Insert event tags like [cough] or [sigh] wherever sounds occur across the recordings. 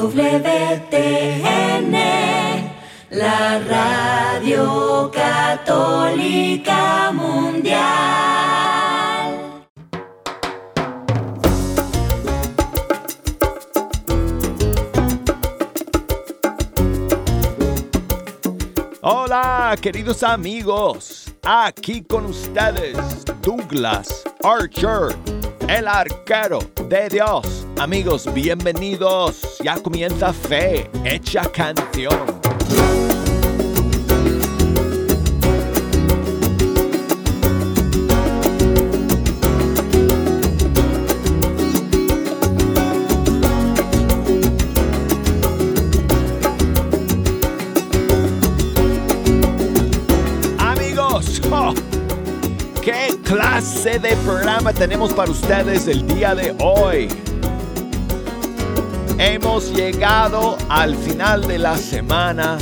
EWTN, la radio católica mundial. Hola, queridos amigos. Aquí con ustedes, Douglas Archer, el arquero de Dios. Amigos, bienvenidos. Ya comienza Fe, hecha canción. [laughs] ¡oh! ¿qué clase de programa tenemos para ustedes el día de hoy? Hemos llegado al final de la semana.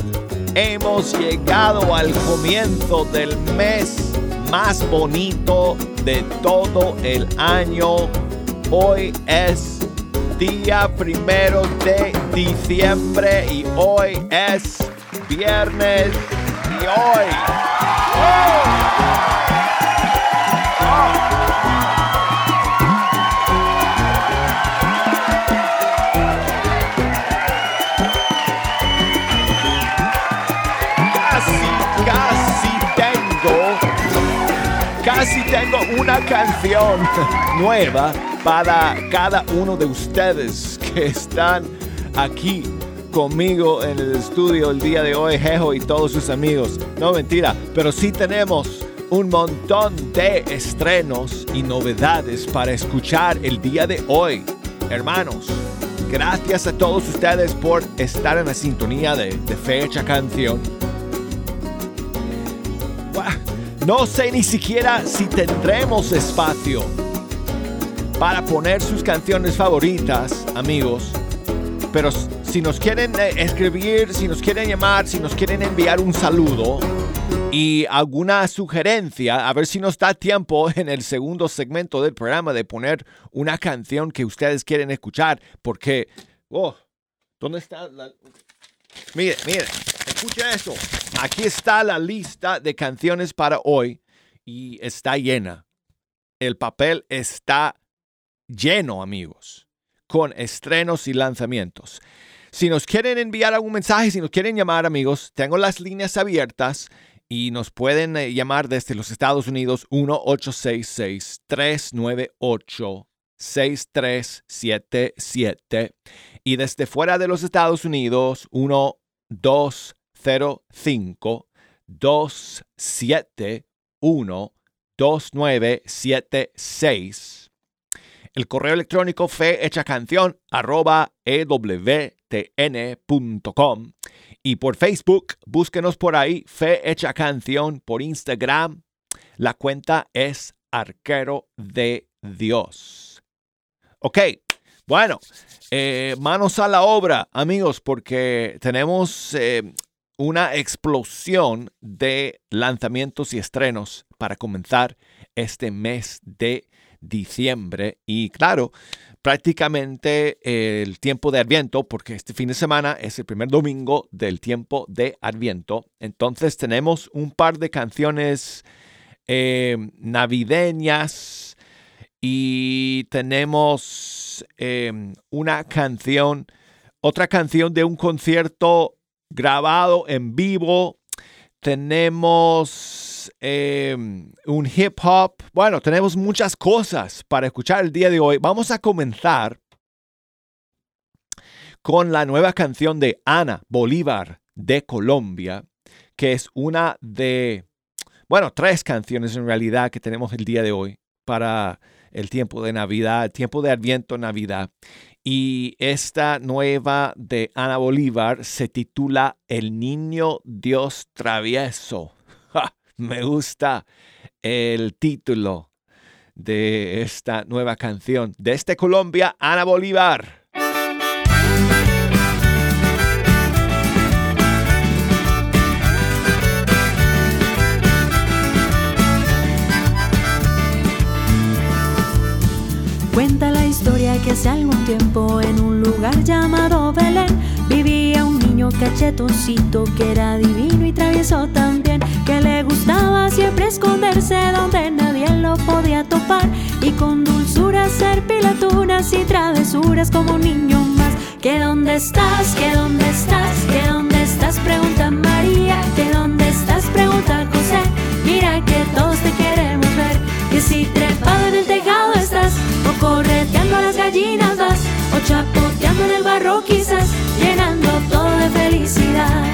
Hemos llegado al comienzo del mes más bonito de todo el año. Hoy es día primero de diciembre y hoy es viernes y hoy. Tengo una canción [laughs] nueva para cada uno de ustedes que están aquí conmigo en el estudio el día de hoy, Jejo y todos sus amigos. No mentira, pero sí tenemos un montón de estrenos y novedades para escuchar el día de hoy. Hermanos, gracias a todos ustedes por estar en la sintonía de, de Fecha Canción. No sé ni siquiera si tendremos espacio para poner sus canciones favoritas, amigos. Pero si nos quieren eh, escribir, si nos quieren llamar, si nos quieren enviar un saludo y alguna sugerencia, a ver si nos da tiempo en el segundo segmento del programa de poner una canción que ustedes quieren escuchar. Porque, oh, ¿dónde está la... Mire, mire, escuche eso. Aquí está la lista de canciones para hoy y está llena. El papel está lleno, amigos, con estrenos y lanzamientos. Si nos quieren enviar algún mensaje, si nos quieren llamar, amigos, tengo las líneas abiertas y nos pueden eh, llamar desde los Estados Unidos 1-866-398-6377 y desde fuera de los Estados Unidos 1-205-271-2976. El correo electrónico fe hecha canción arroba ewtn.com y por Facebook, búsquenos por ahí, Fe Hecha Canción, por Instagram. La cuenta es Arquero de Dios. Ok, bueno, eh, manos a la obra, amigos, porque tenemos eh, una explosión de lanzamientos y estrenos para comenzar este mes de diciembre. Y claro, prácticamente el tiempo de Adviento, porque este fin de semana es el primer domingo del tiempo de Adviento. Entonces tenemos un par de canciones eh, navideñas y tenemos eh, una canción, otra canción de un concierto grabado en vivo. Tenemos eh, un hip hop. Bueno, tenemos muchas cosas para escuchar el día de hoy. Vamos a comenzar con la nueva canción de Ana Bolívar de Colombia, que es una de, bueno, tres canciones en realidad que tenemos el día de hoy para el tiempo de Navidad, el tiempo de Adviento, Navidad. Y esta nueva de Ana Bolívar se titula El Niño Dios Travieso. [laughs] Me gusta el título de esta nueva canción. Desde Colombia, Ana Bolívar. Cuenta la historia que hace algún tiempo en un lugar llamado Belén niño cachetoncito que era divino y travieso también, que le gustaba siempre esconderse donde nadie lo podía topar y con dulzura hacer pilatunas y travesuras como un niño más. ¿Que dónde estás? ¿Que dónde estás? ¿Que dónde estás? Pregunta María. ¿Que dónde estás? Pregunta José. Mira que todos te queremos ver. Que si trepado en el tejado estás, correteando a las gallinas vas, o chapoteando en el barro quizás, llenando todo de felicidad.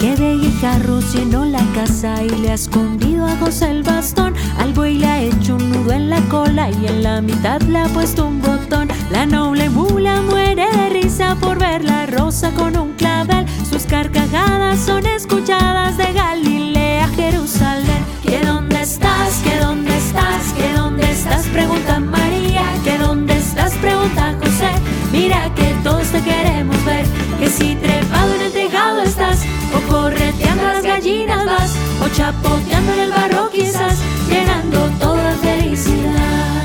Que de guijarros llenó la casa y le ha escondido a José el bastón. Al buey le ha hecho un nudo en la cola y en la mitad le ha puesto un botón. La noble mula muere de risa por ver la rosa con un clavel. Sus carcajadas son escuchadas de Galilea a Jerusalén. ¿Que dónde estás? ¿Que dónde estás? ¿Que dónde estás? Pregunta María. ¿Que dónde estás? Pregunta José. Mira que todos te queremos ver. Que si trepado en el tejado estás, o correteando las gallinas vas, o chapoteando en el barro quizás, llenando todo de felicidad.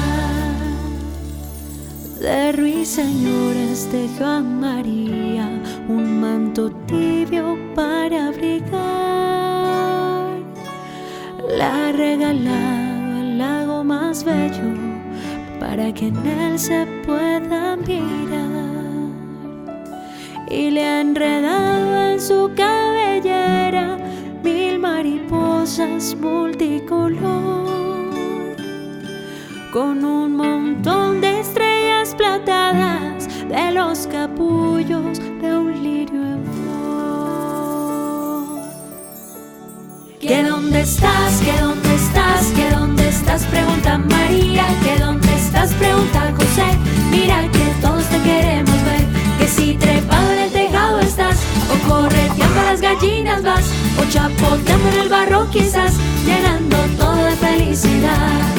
De ruiseñores dejó a María un manto tibio para abrigar. La regalaba el lago más bello para que en él se pueda mirar. Y le ha enredado en su cabellera mil mariposas multicolor con un montón de estrellas platadas de los capullos de un lirio en flor. ¿Que dónde estás? ¿Que dónde estás? ¿Que dónde estás? Pregunta María. ¿Que dónde estás? Pregunta José. Mira que todos te queremos ver. Que si trepado en el tejado estás, o correteando a las gallinas vas, o chapoteando en el barro quizás, llenando todo de felicidad.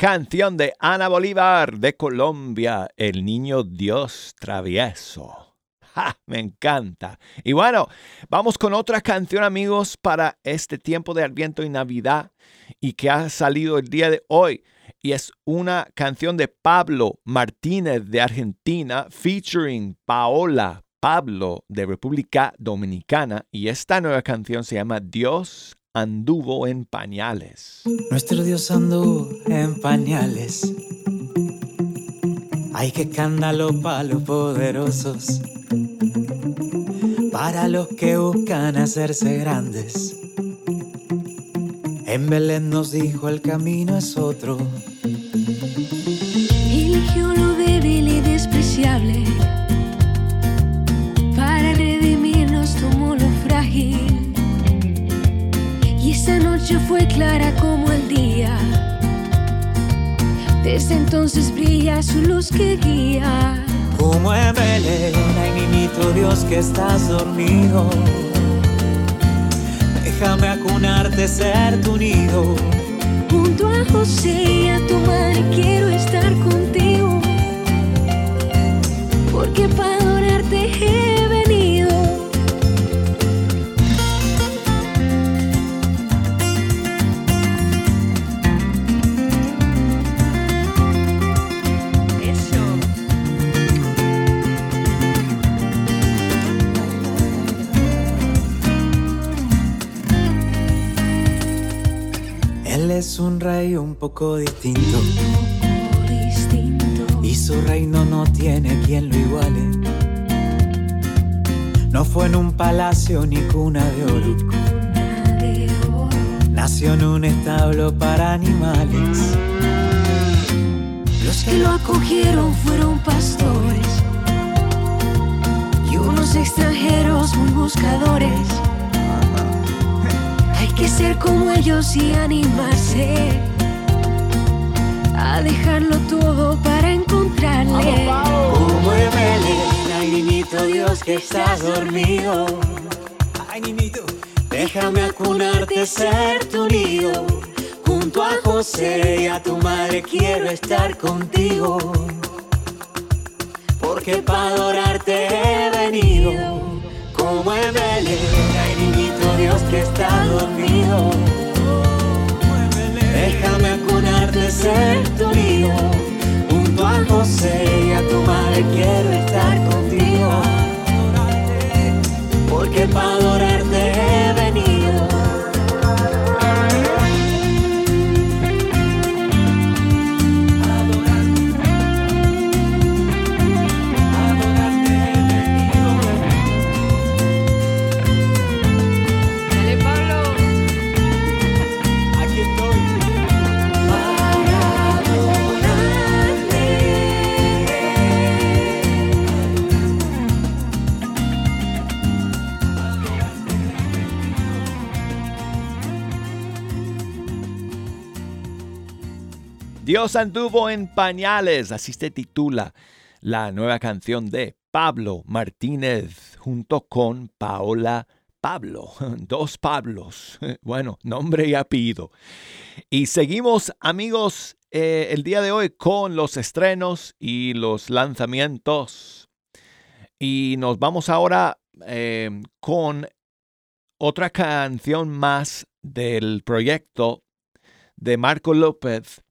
Canción de Ana Bolívar de Colombia, El Niño Dios Travieso. ¡Ja! Me encanta. Y bueno, vamos con otra canción amigos para este tiempo de Adviento y Navidad y que ha salido el día de hoy. Y es una canción de Pablo Martínez de Argentina featuring Paola Pablo de República Dominicana. Y esta nueva canción se llama Dios anduvo en pañales. Nuestro Dios anduvo en pañales. Ay, qué escándalo para los poderosos. Para los que buscan hacerse grandes. En Belén nos dijo el camino es otro. Eligió lo débil y despreciable. Para redimirnos tomó lo frágil. Y esa noche fue clara como el día. Desde entonces brilla su luz que guía. Como en Belén, ay niñito Dios que estás dormido. Déjame acunarte, ser tu nido. Junto a José y a tu madre quiero estar contigo. Porque para adorarte he venido. Es un rey un poco distinto. distinto. y su reino no tiene quien lo iguale. No fue en un palacio ni cuna de oro, de oro. nació en un establo para animales. Los que lo acogieron fueron pastores y unos extranjeros muy buscadores. Que ser como ellos y animarse a dejarlo todo para encontrarle. Como en Belén, Dios que estás dormido. Ay, niñito, déjame acunarte, ser tu nido. Junto a José y a tu madre quiero estar contigo. Porque para adorarte he venido. Como en Belén, ay, niñito Dios que está dormido. Anduvo en pañales, así se titula la nueva canción de Pablo Martínez junto con Paola Pablo, [laughs] dos Pablos, [laughs] bueno, nombre y apellido. Y seguimos amigos eh, el día de hoy con los estrenos y los lanzamientos. Y nos vamos ahora eh, con otra canción más del proyecto de Marco López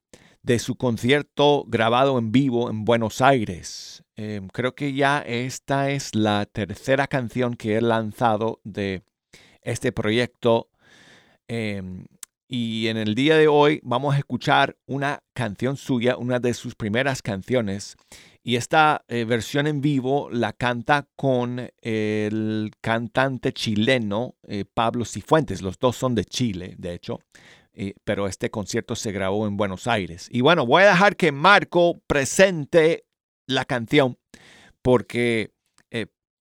de su concierto grabado en vivo en Buenos Aires. Eh, creo que ya esta es la tercera canción que he lanzado de este proyecto. Eh, y en el día de hoy vamos a escuchar una canción suya, una de sus primeras canciones. Y esta eh, versión en vivo la canta con el cantante chileno eh, Pablo Cifuentes. Los dos son de Chile, de hecho. Eh, pero este concierto se grabó en Buenos Aires. Y bueno, voy a dejar que Marco presente la canción porque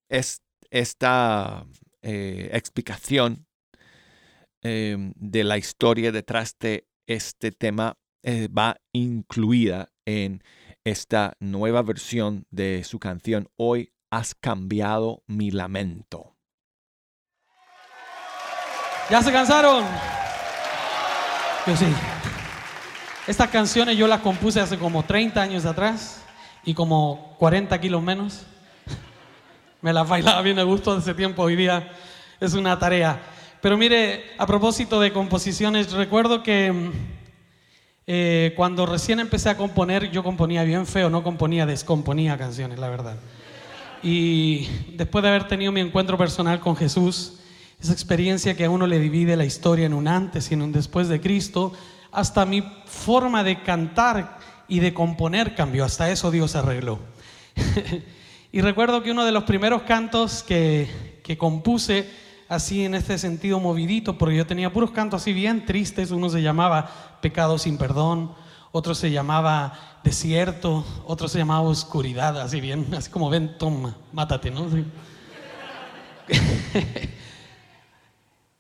es esta explicación eh, de la historia detrás de este tema va incluida en esta nueva versión de su canción Hoy has cambiado mi lamento. ¿Ya se cansaron? Yo sí. Estas canciones yo las compuse hace como 30 años atrás y como 40 kilos menos. Me las bailaba bien a gusto de ese tiempo, hoy día es una tarea. Pero mire, a propósito de composiciones, recuerdo que mm, eh, cuando recién empecé a componer, yo componía bien feo, no componía, descomponía canciones, la verdad. Y después de haber tenido mi encuentro personal con Jesús, esa experiencia que a uno le divide la historia en un antes y en un después de Cristo, hasta mi forma de cantar y de componer cambió, hasta eso Dios arregló. [laughs] y recuerdo que uno de los primeros cantos que, que compuse, así en este sentido movidito, porque yo tenía puros cantos así bien tristes, uno se llamaba Pecado sin perdón, otro se llamaba Desierto, otro se llamaba Oscuridad, así bien, así como ven, toma, mátate, ¿no? Sí. [laughs]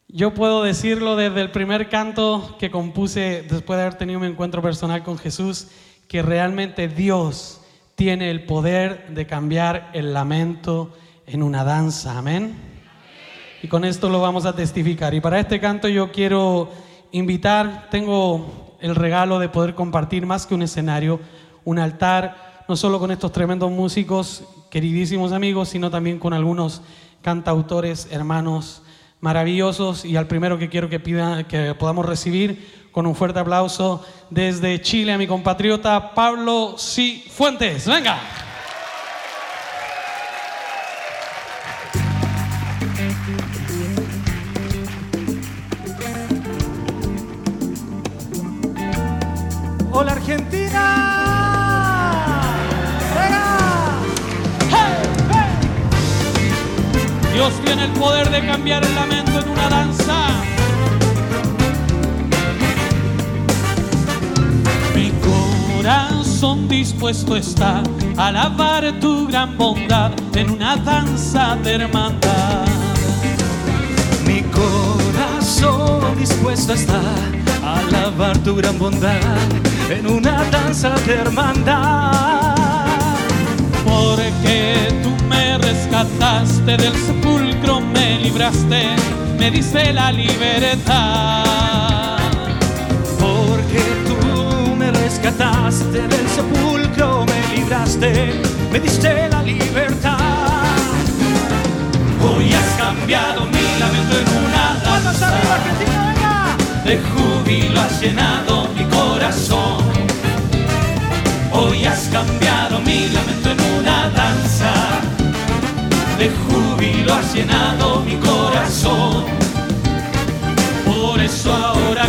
Yo puedo decirlo desde el primer canto que compuse después de haber tenido mi encuentro personal con Jesús, que realmente Dios tiene el poder de cambiar el lamento en una danza. Amén. Y con esto lo vamos a testificar. Y para este canto yo quiero invitar, tengo el regalo de poder compartir más que un escenario, un altar, no solo con estos tremendos músicos, queridísimos amigos, sino también con algunos cantautores, hermanos maravillosos. Y al primero que quiero que, pida, que podamos recibir con un fuerte aplauso desde Chile a mi compatriota Pablo Cifuentes. Venga. Argentina. Dios tiene el poder de cambiar el lamento en una danza. Mi corazón dispuesto está a alabar tu gran bondad en una danza de hermandad. Mi corazón dispuesto está alabar tu gran bondad en una danza de hermandad. Porque tú me rescataste del sepulcro, me libraste, me diste la libertad. Porque tú me rescataste del sepulcro, me libraste, me diste la libertad. Hoy has cambiado mi lamento en una danza. De júbilo has llenado mi corazón. Hoy has cambiado mi lamento en una danza. De júbilo has llenado mi corazón. Por eso ahora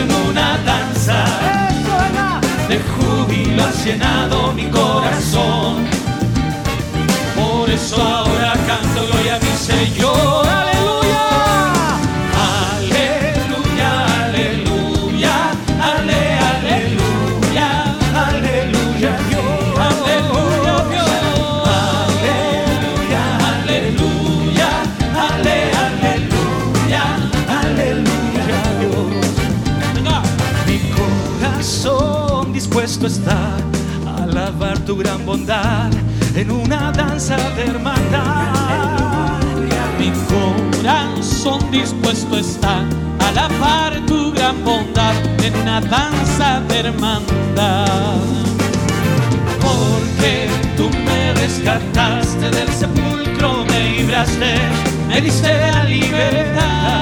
en una danza. De júbilo has llenado mi corazón. Por eso ahora canto gloria a mi Señor. Dispuesto está a alabar tu gran bondad en una danza de hermandad. Mi corazón dispuesto está a alabar tu gran bondad en una danza de hermandad. Porque tú me rescataste del sepulcro, me libraste, me diste la libertad.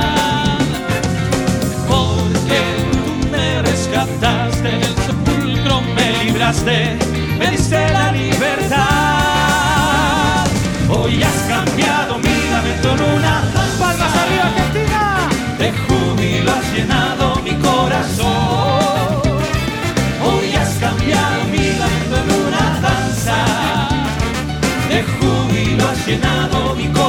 Me diste la libertad. Hoy has cambiado mi lamento en una palmas arriba Argentina. De júbilo has llenado mi corazón. Hoy has cambiado mi lamento en una danza. De júbilo has llenado mi corazón.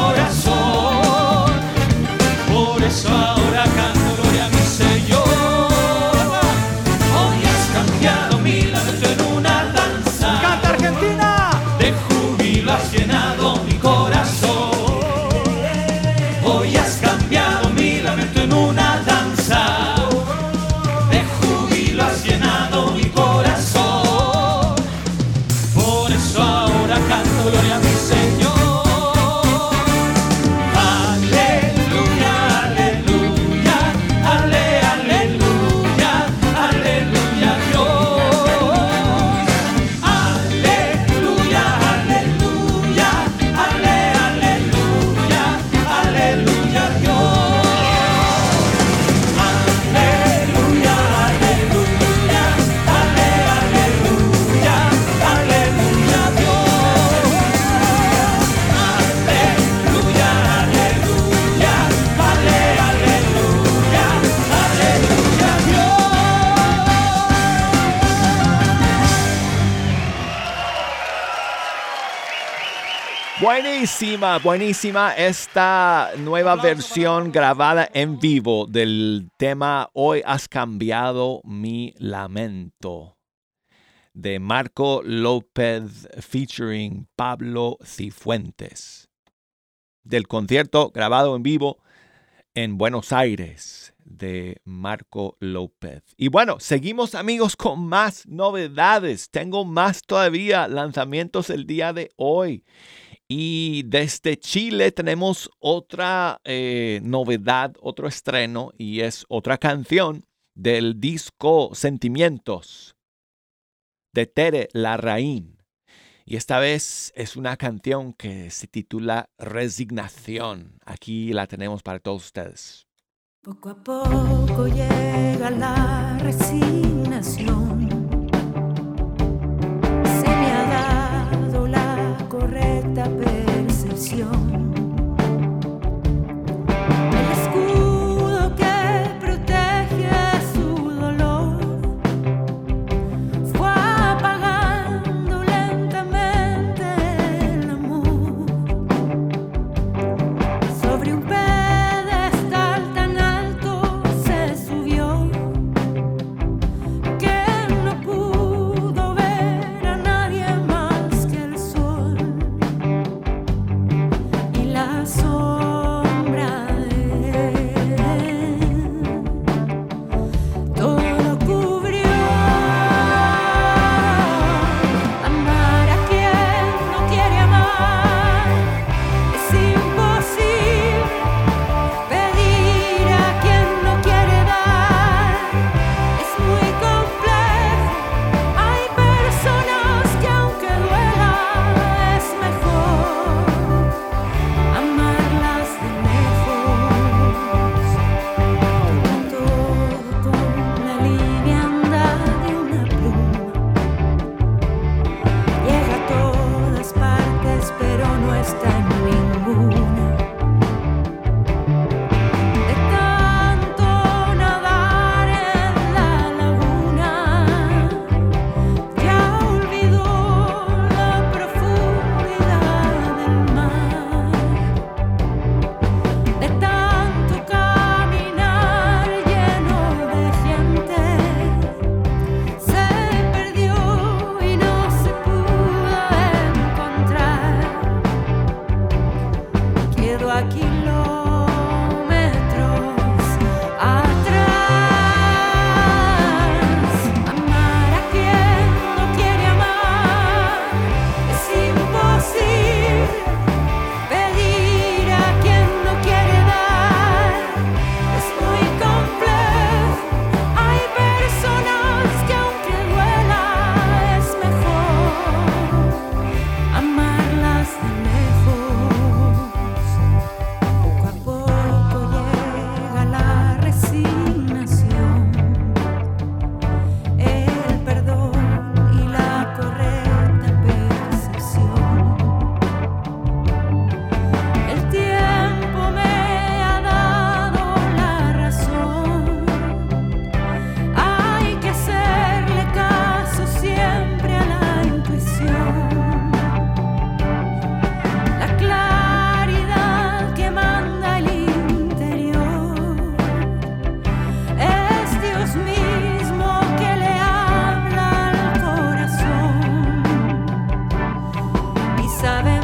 Buenísima, buenísima esta nueva versión grabada en vivo del tema Hoy has cambiado mi lamento de Marco López featuring Pablo Cifuentes del concierto grabado en vivo en Buenos Aires de Marco López. Y bueno, seguimos amigos con más novedades. Tengo más todavía lanzamientos el día de hoy. Y desde Chile tenemos otra eh, novedad, otro estreno, y es otra canción del disco Sentimientos de Tere Larraín. Y esta vez es una canción que se titula Resignación. Aquí la tenemos para todos ustedes. Poco a poco llega la resignación. last. saben.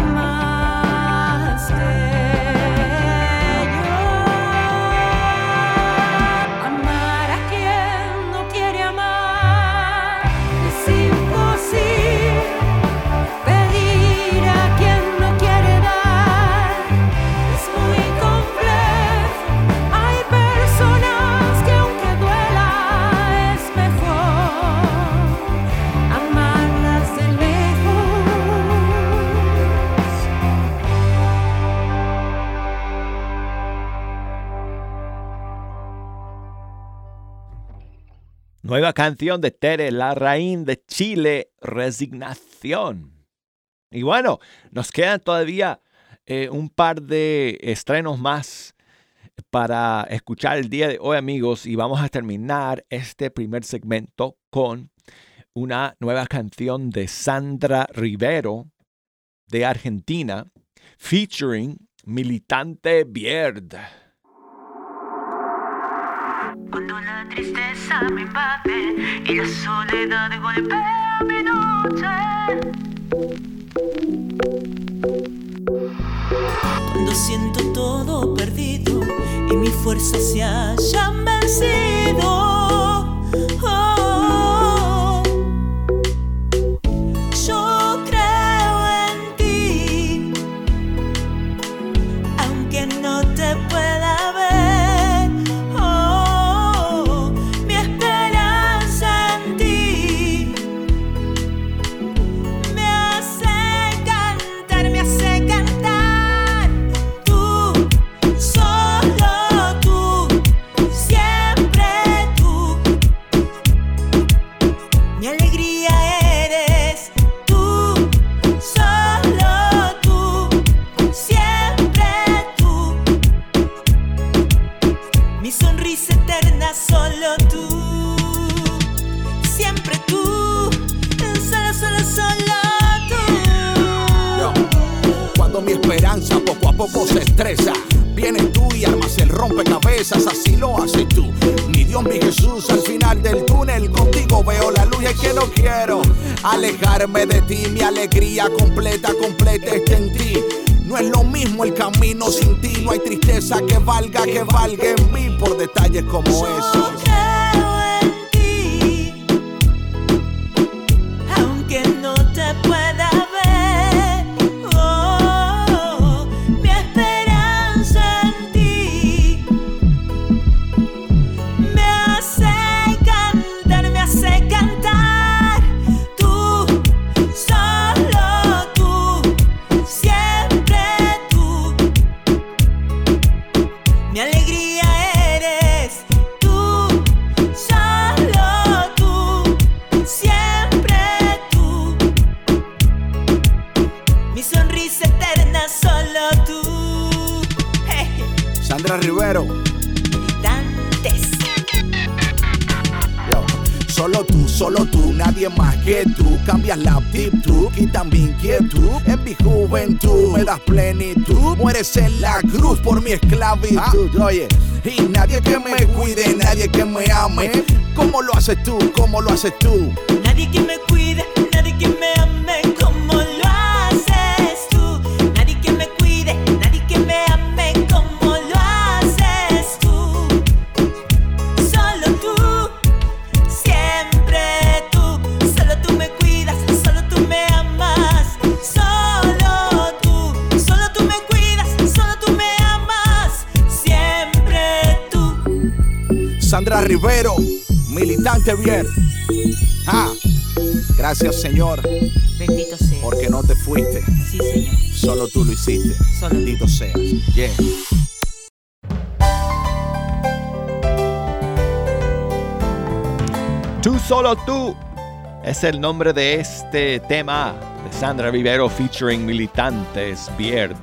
Canción de Tere Larraín de Chile, Resignación. Y bueno, nos quedan todavía eh, un par de estrenos más para escuchar el día de hoy, amigos, y vamos a terminar este primer segmento con una nueva canción de Sandra Rivero de Argentina, featuring Militante Bierd. Cuando la tristeza me invade y la soledad golpea mi noche. Cuando siento todo perdido y mis fuerzas se hayan vencido. Oh, la actitud y también quietud. En mi juventud me das plenitud. Mueres en la cruz por mi esclavitud. Oye, y nadie que me cuide, nadie que me ame. ¿Cómo lo haces tú? ¿Cómo lo haces tú? Nadie que me cuide, Sandra Rivero, militante bien. Ah, gracias Señor, Bendito sea. porque no te fuiste. Sí, Señor. Solo tú lo hiciste. Solo tú. Bendito seas. Yeah. Tú solo tú es el nombre de este tema de Sandra Rivero featuring Militantes Bierd.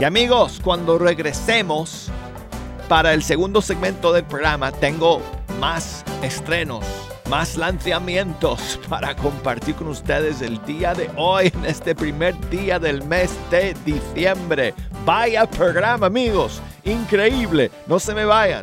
Y amigos, cuando regresemos para el segundo segmento del programa, tengo más estrenos, más lanzamientos para compartir con ustedes el día de hoy, en este primer día del mes de diciembre. Vaya programa, amigos. Increíble. No se me vayan.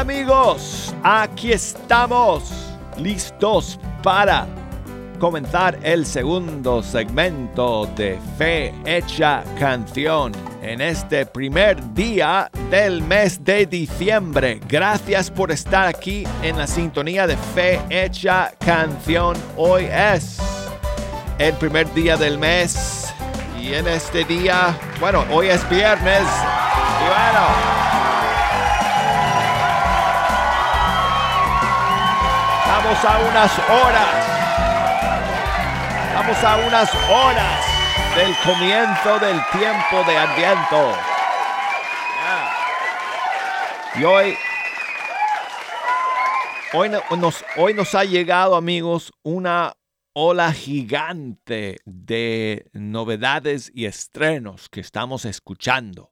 ¿Qué tal amigos? Aquí estamos listos para comenzar el segundo segmento de Fe Hecha Canción en este primer día del mes de diciembre. Gracias por estar aquí en la sintonía de Fe Hecha Canción. Hoy es el primer día del mes y en este día, bueno, hoy es viernes y bueno. A unas horas. Estamos a unas horas del comienzo del tiempo de Adviento. Y hoy, hoy, no- nos, hoy nos ha llegado, amigos, una ola gigante de novedades y estrenos que estamos escuchando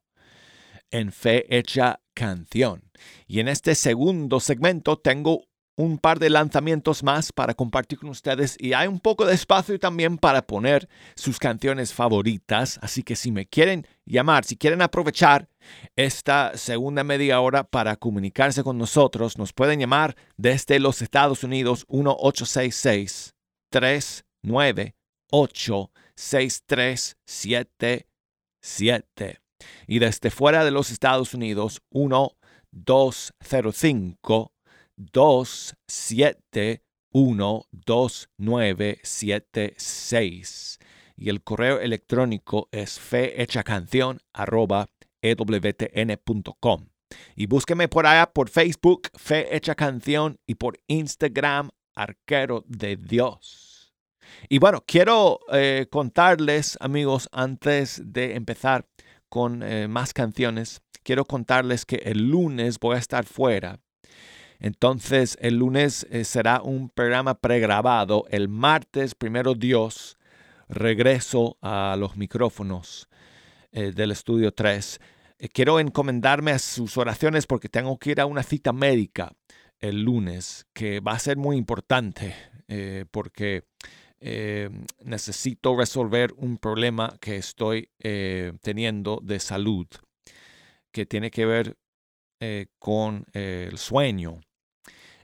en Fe Hecha Canción. Y en este segundo segmento tengo un par de lanzamientos más para compartir con ustedes y hay un poco de espacio también para poner sus canciones favoritas. Así que si me quieren llamar, si quieren aprovechar esta segunda media hora para comunicarse con nosotros, nos pueden llamar desde los Estados Unidos 1866 398 6377 y desde fuera de los Estados Unidos 1205 2712976 y el correo electrónico es fehechacanción arroba ewtn.com y búsqueme por allá por Facebook Fe Canción y por Instagram Arquero de Dios. Y bueno, quiero eh, contarles amigos antes de empezar con eh, más canciones, quiero contarles que el lunes voy a estar fuera entonces, el lunes eh, será un programa pregrabado. El martes, primero Dios, regreso a los micrófonos eh, del estudio 3. Eh, quiero encomendarme a sus oraciones porque tengo que ir a una cita médica el lunes, que va a ser muy importante porque necesito resolver un problema que estoy teniendo de salud que tiene que ver con el sueño.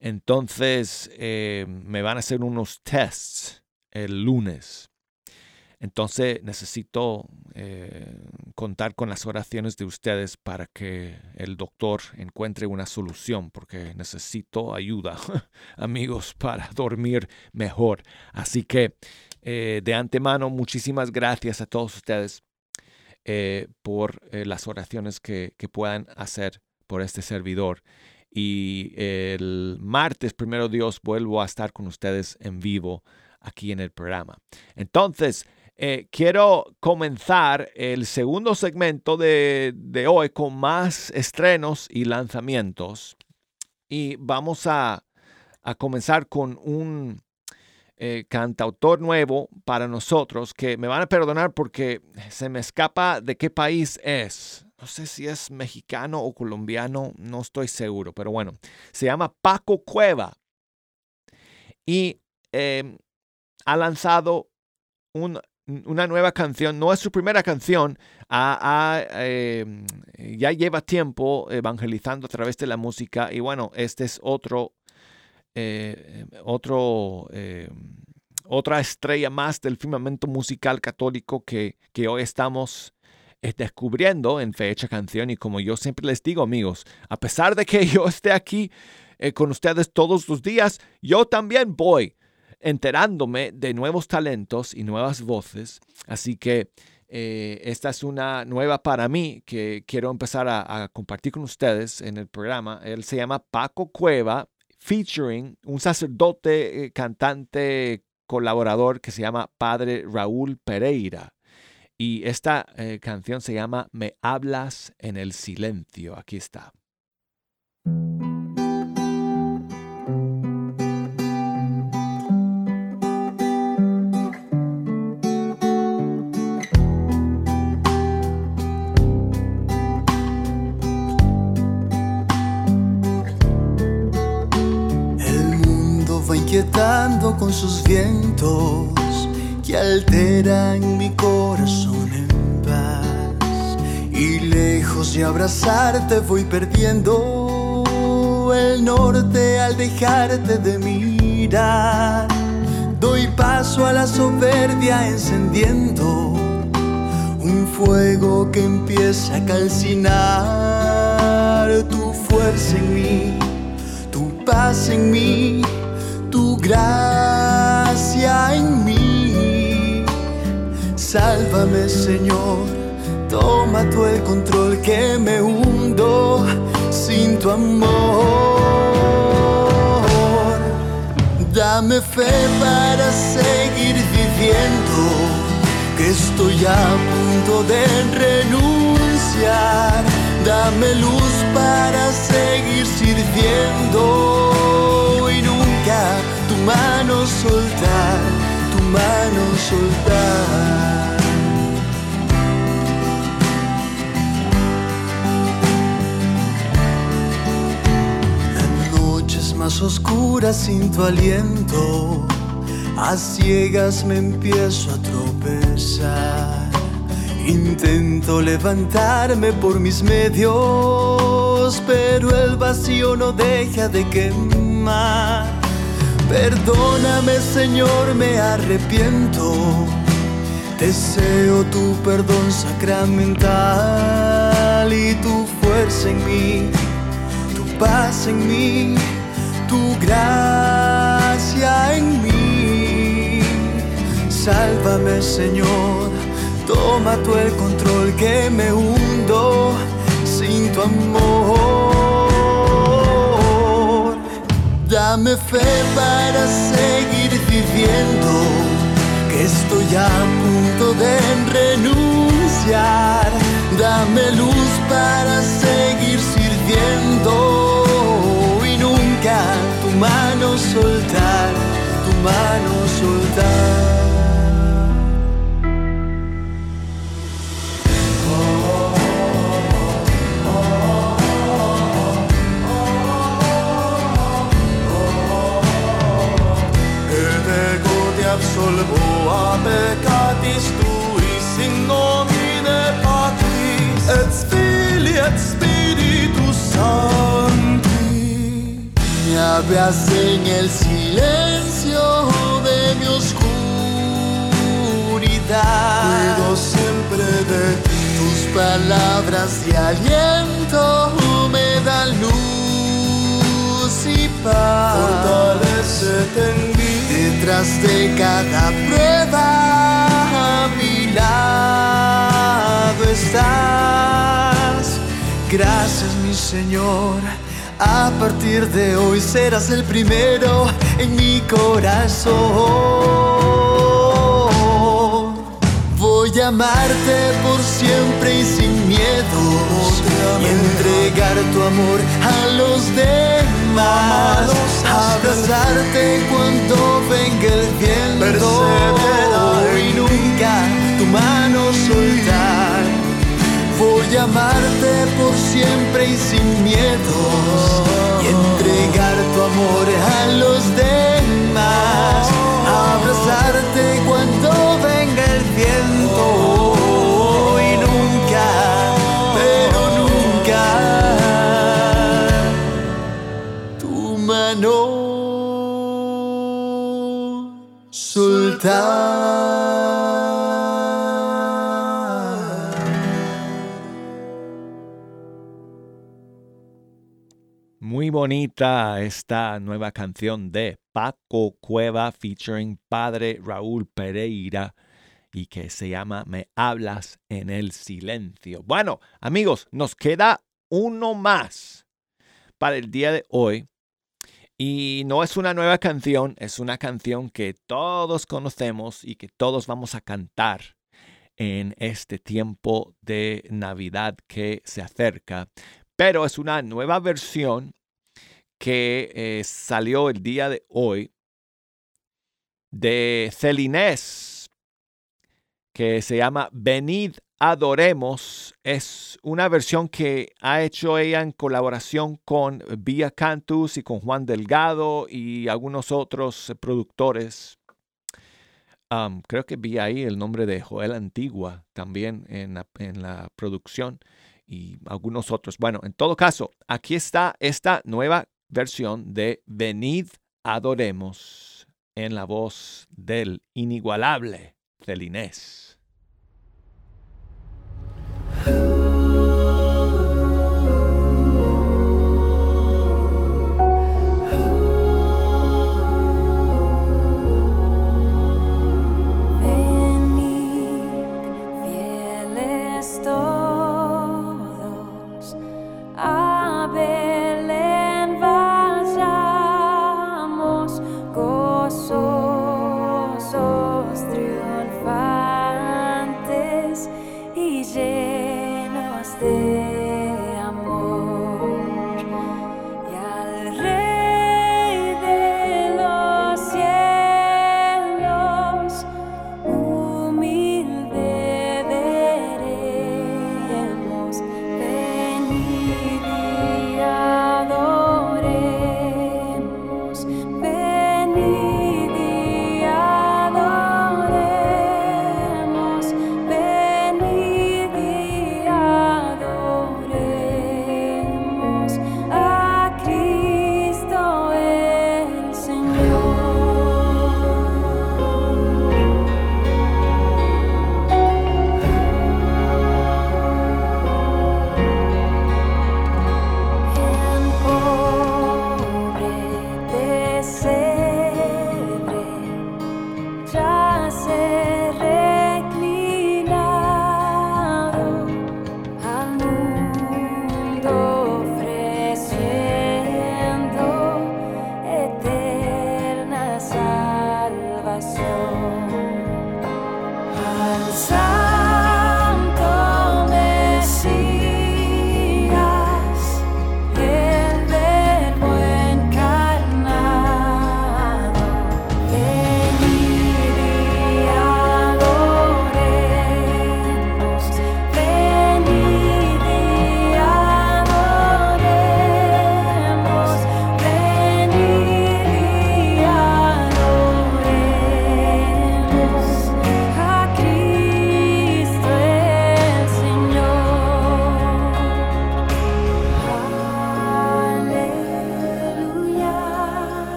Entonces eh, me van a hacer unos tests el lunes. Entonces necesito eh, contar con las oraciones de ustedes para que el doctor encuentre una solución, porque necesito ayuda, [laughs] amigos, para dormir mejor. Así que eh, de antemano, muchísimas gracias a todos ustedes por las oraciones que, que puedan hacer por este servidor. Y el martes, primero Dios, vuelvo a estar con ustedes en vivo aquí en el programa. Entonces, eh, quiero comenzar el segundo segmento de, de hoy con más estrenos y lanzamientos. Y vamos a, a comenzar con un eh, cantautor nuevo para nosotros que me van a perdonar porque se me escapa de qué país es. No sé si es mexicano o colombiano, no estoy seguro, pero bueno, se llama Paco Cueva y eh, ha lanzado un- una nueva canción. No es su primera canción, eh, ya lleva tiempo evangelizando a través de la música y bueno, este es otro, eh, otro eh, otra estrella más del firmamento musical católico que, que hoy estamos eh, descubriendo en Fecha Canción. Y como yo siempre les digo, amigos, a pesar de que [laughs] yo esté aquí eh, con ustedes todos los días, yo también voy enterándome de nuevos talentos y nuevas voces. Así que eh, esta es una nueva para mí que quiero empezar a, a compartir con ustedes en el programa. Él se llama Paco Cueva, featuring un sacerdote, eh, cantante, colaborador que se llama Padre Raúl Pereira. Y esta eh, canción se llama Me hablas en el silencio. Aquí está. El mundo va inquietando con sus vientos que alteran mi corazón en paz. Y lejos de abrazarte voy perdiendo el norte al dejarte de mirar. Doy paso a la soberbia encendiendo un fuego que empieza a calcinar. Tu fuerza en mí, tu paz en mí, tu gracia en mí. Sálvame, Señor. Toma tú el control que me hundo sin tu amor. Dame fe para seguir viviendo, que estoy a punto de renunciar. Dame luz para seguir sirviendo y nunca tu mano soltar, mano soltar. noches más oscuras sin tu aliento, a ciegas me empiezo a tropezar. Intento levantarme por mis medios, pero el vacío no deja de quemar. Perdóname Señor, me arrepiento. Deseo tu perdón sacramental y tu fuerza en mí tu paz en mí, tu gracia en mí. Sálvame, Señor, toma tú el control que me hundo sin tu amor. Dame fe para seguir viviendo, que estoy a punto de renunciar. Dame luz para seguir sirviendo y nunca tu mano soltar, tu mano soltar. Ego ti absolvo a peccatis tuis in nomine Patris et Filii et Spiritus Sancti. Me hablas en el silencio de mi oscuridad. Cuido siempre de. Tus palabras de aliento me dan luz paz. Fortalecete en mí. Detrás de cada prueba a mi lado estás. Gracias mi Señor. A partir de hoy serás el primero en mi corazón. Voy a amarte por siempre y sin miedo y entregar tu amor a los demás. Abrazarte cuando venga el viento. Y nunca tu mano soltar. Voy a amarte por siempre y sin miedo y entregar tu amor a los demás. Abrazarte cuando venga el viento Muy bonita esta nueva canción de Paco Cueva featuring Padre Raúl Pereira y que se llama Me hablas en el silencio. Bueno, amigos, nos queda uno más para el día de hoy. Y no es una nueva canción, es una canción que todos conocemos y que todos vamos a cantar en este tiempo de Navidad que se acerca. Pero es una nueva versión que eh, salió el día de hoy de Celinés, que se llama Venid Adoremos. Es una versión que ha hecho ella en colaboración con Vía Cantus y con Juan Delgado y algunos otros productores. Um, creo que vi ahí el nombre de Joel Antigua también en la, en la producción y algunos otros. Bueno, en todo caso, aquí está esta nueva versión de Venid Adoremos en la voz del inigualable Celinés.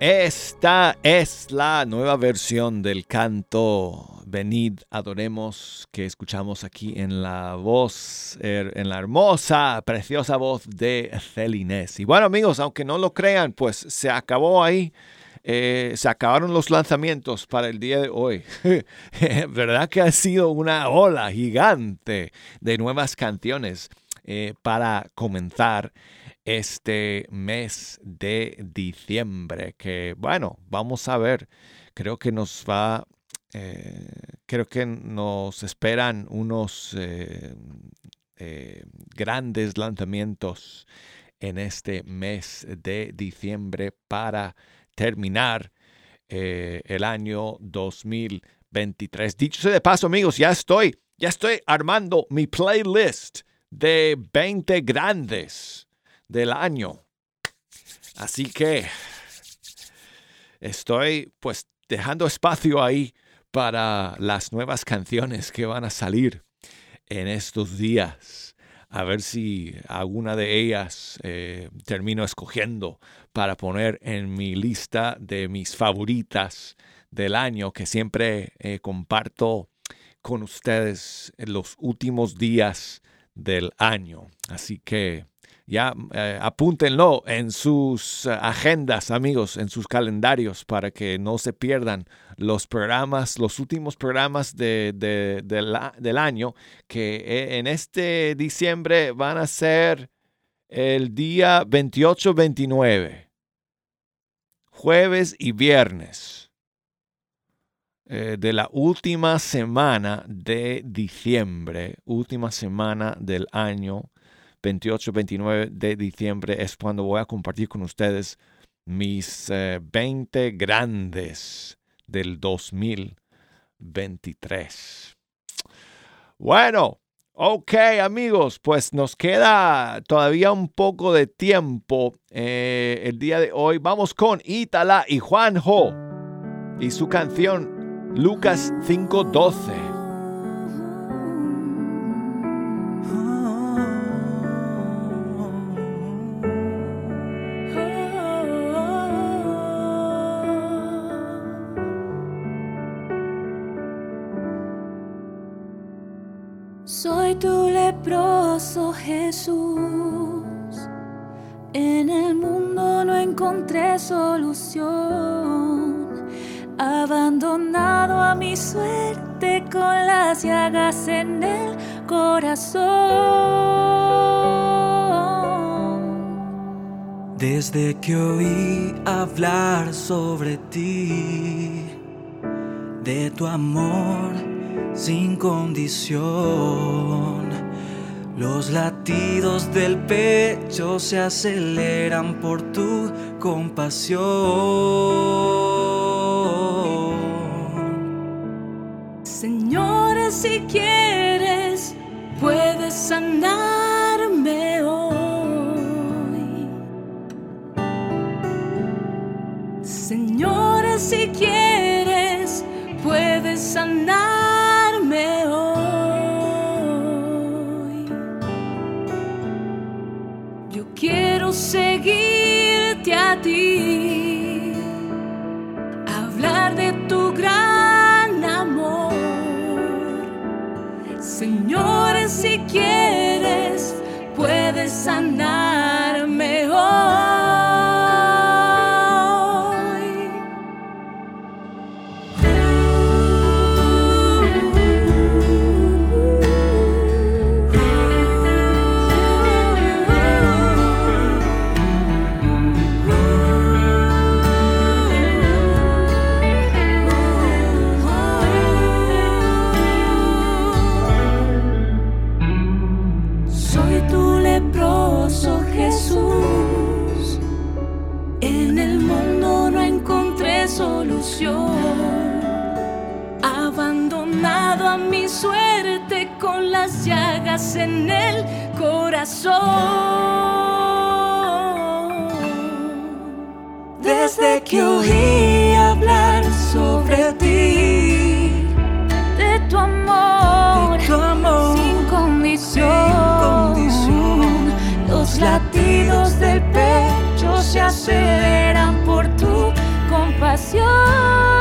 Esta es la nueva versión del canto Venid, adoremos que escuchamos aquí en la voz, er- en la hermosa, preciosa voz de Celinés. Y bueno amigos, aunque no lo crean, pues se acabó ahí. eh, se acabaron los lanzamientos para el día de hoy. [laughs] ¿Verdad que ha sido una ola gigante de nuevas canciones eh, para comenzar este mes de diciembre? Que bueno, vamos a ver. Creo que nos va eh, creo que nos esperan unos eh, eh, grandes lanzamientos en este mes de diciembre para terminar el año 2023. Dicho sea de paso, amigos, ya estoy, ya estoy armando mi playlist de 20 grandes del año. Así que estoy pues dejando espacio ahí para las nuevas canciones que van a salir en estos días. A ver si alguna de ellas eh, termino escogiendo para poner en mi lista de mis favoritas del año que siempre eh, comparto con ustedes en los últimos días del año. Así que ya eh, apúntenlo en sus agendas, amigos, en sus calendarios para que no se pierdan los programas, los últimos programas del año que eh, en este diciembre van a ser el día 28-29, jueves y viernes eh, de la última semana de diciembre, última semana del año 28-29 de diciembre es cuando voy a compartir con ustedes mis eh, 20 grandes del 2023. Bueno, ok amigos, pues nos queda todavía un poco de tiempo eh, el día de hoy. Vamos con Itala y Juanjo y su canción Lucas 512. Leproso Jesús. En el mundo no encontré solución. Abandonado a mi suerte con las llagas en el corazón. Desde que oí hablar sobre ti, de tu amor sin condición, los latidos del pecho se aceleran por tu compasión. Señores, si quieres, puedes sanarme hoy. Señores, si quieres, puedes sanarme corazón. Desde que oí hablar sobre ti, de tu amor, De tu amor, sin condición. sin condición. Los latidos del pecho se aceleran por tu compasión.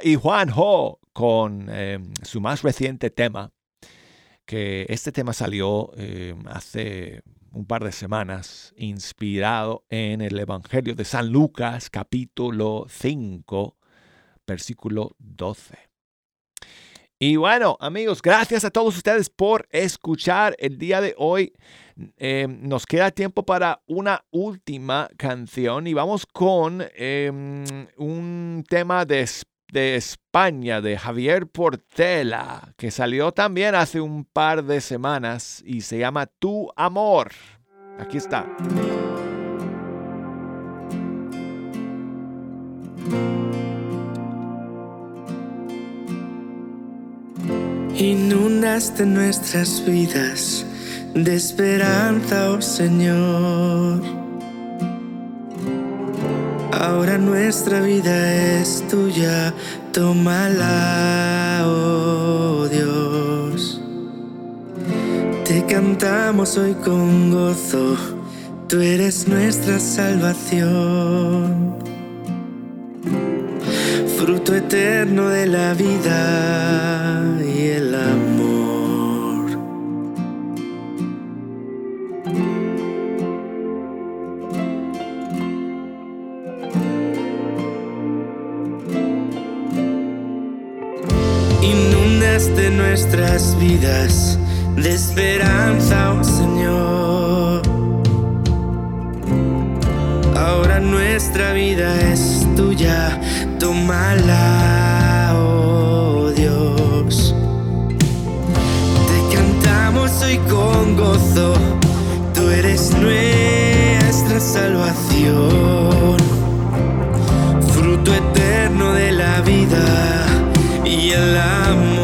Quítala y Juanjo con eh, su más reciente tema, que este tema salió eh, hace un par de semanas, inspirado en el Evangelio de San Lucas, capítulo 5, versículo 12. Y bueno, amigos, gracias a todos ustedes por escuchar el día de hoy. Eh, nos queda tiempo para una última canción y vamos con un tema de, de España de Javier Portela que salió también hace un par de semanas y se llama Tu Amor. Aquí está. Inundaste nuestras vidas de esperanza, oh Señor. Ahora nuestra vida es tuya, tómala, oh Dios. Te cantamos hoy con gozo, tú eres nuestra salvación fruto eterno de la vida y el amor. Inundaste nuestras vidas de esperanza, oh Señor. Ahora nuestra vida es tuya, tómala, oh Dios. Te cantamos hoy con gozo, tú eres nuestra salvación, fruto eterno de la vida y el amor.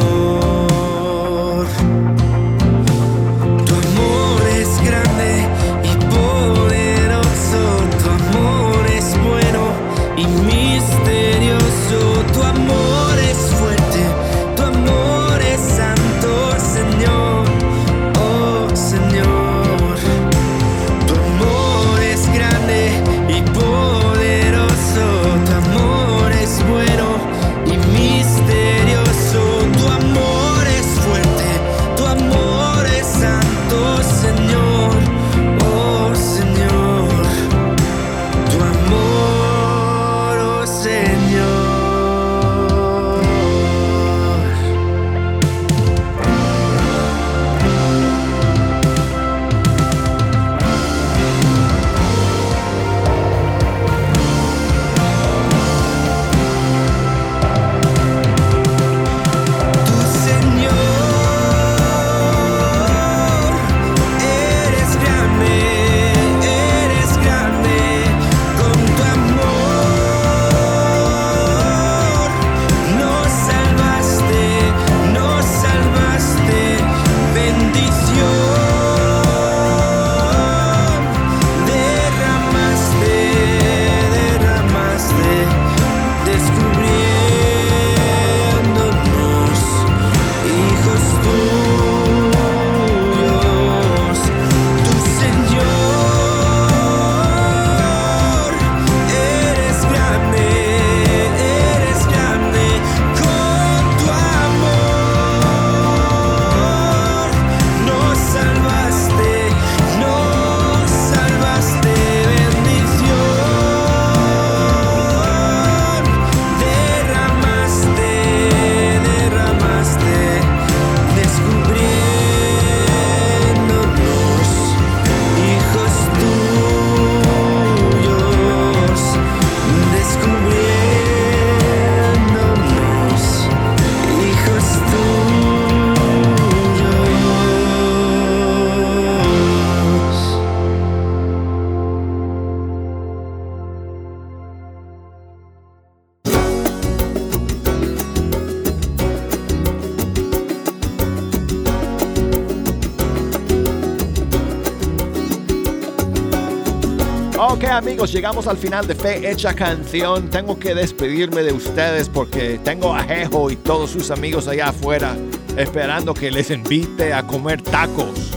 Amigos, llegamos al final de Fe Hecha Canción. Tengo que despedirme de ustedes porque tengo a Jejo y todos sus amigos allá afuera esperando que les invite a comer tacos.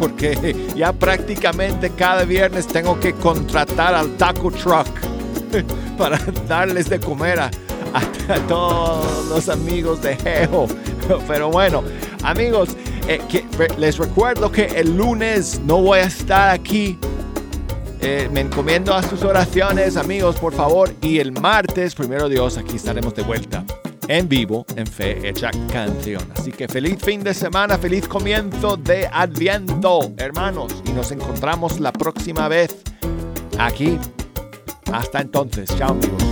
Porque ya prácticamente cada viernes tengo que contratar al taco truck [laughs] para darles de comer a, todos los amigos de Geo. Pero bueno, amigos, eh, les recuerdo que el lunes no voy a estar aquí. Eh, me encomiendo a sus oraciones, amigos, por favor. Y el martes, primero Dios, aquí estaremos de vuelta en vivo en Fe Hecha Canción. Así que feliz fin de semana, feliz comienzo de Adviento, hermanos. Y nos encontramos la próxima vez aquí. Hasta entonces, chao amigos.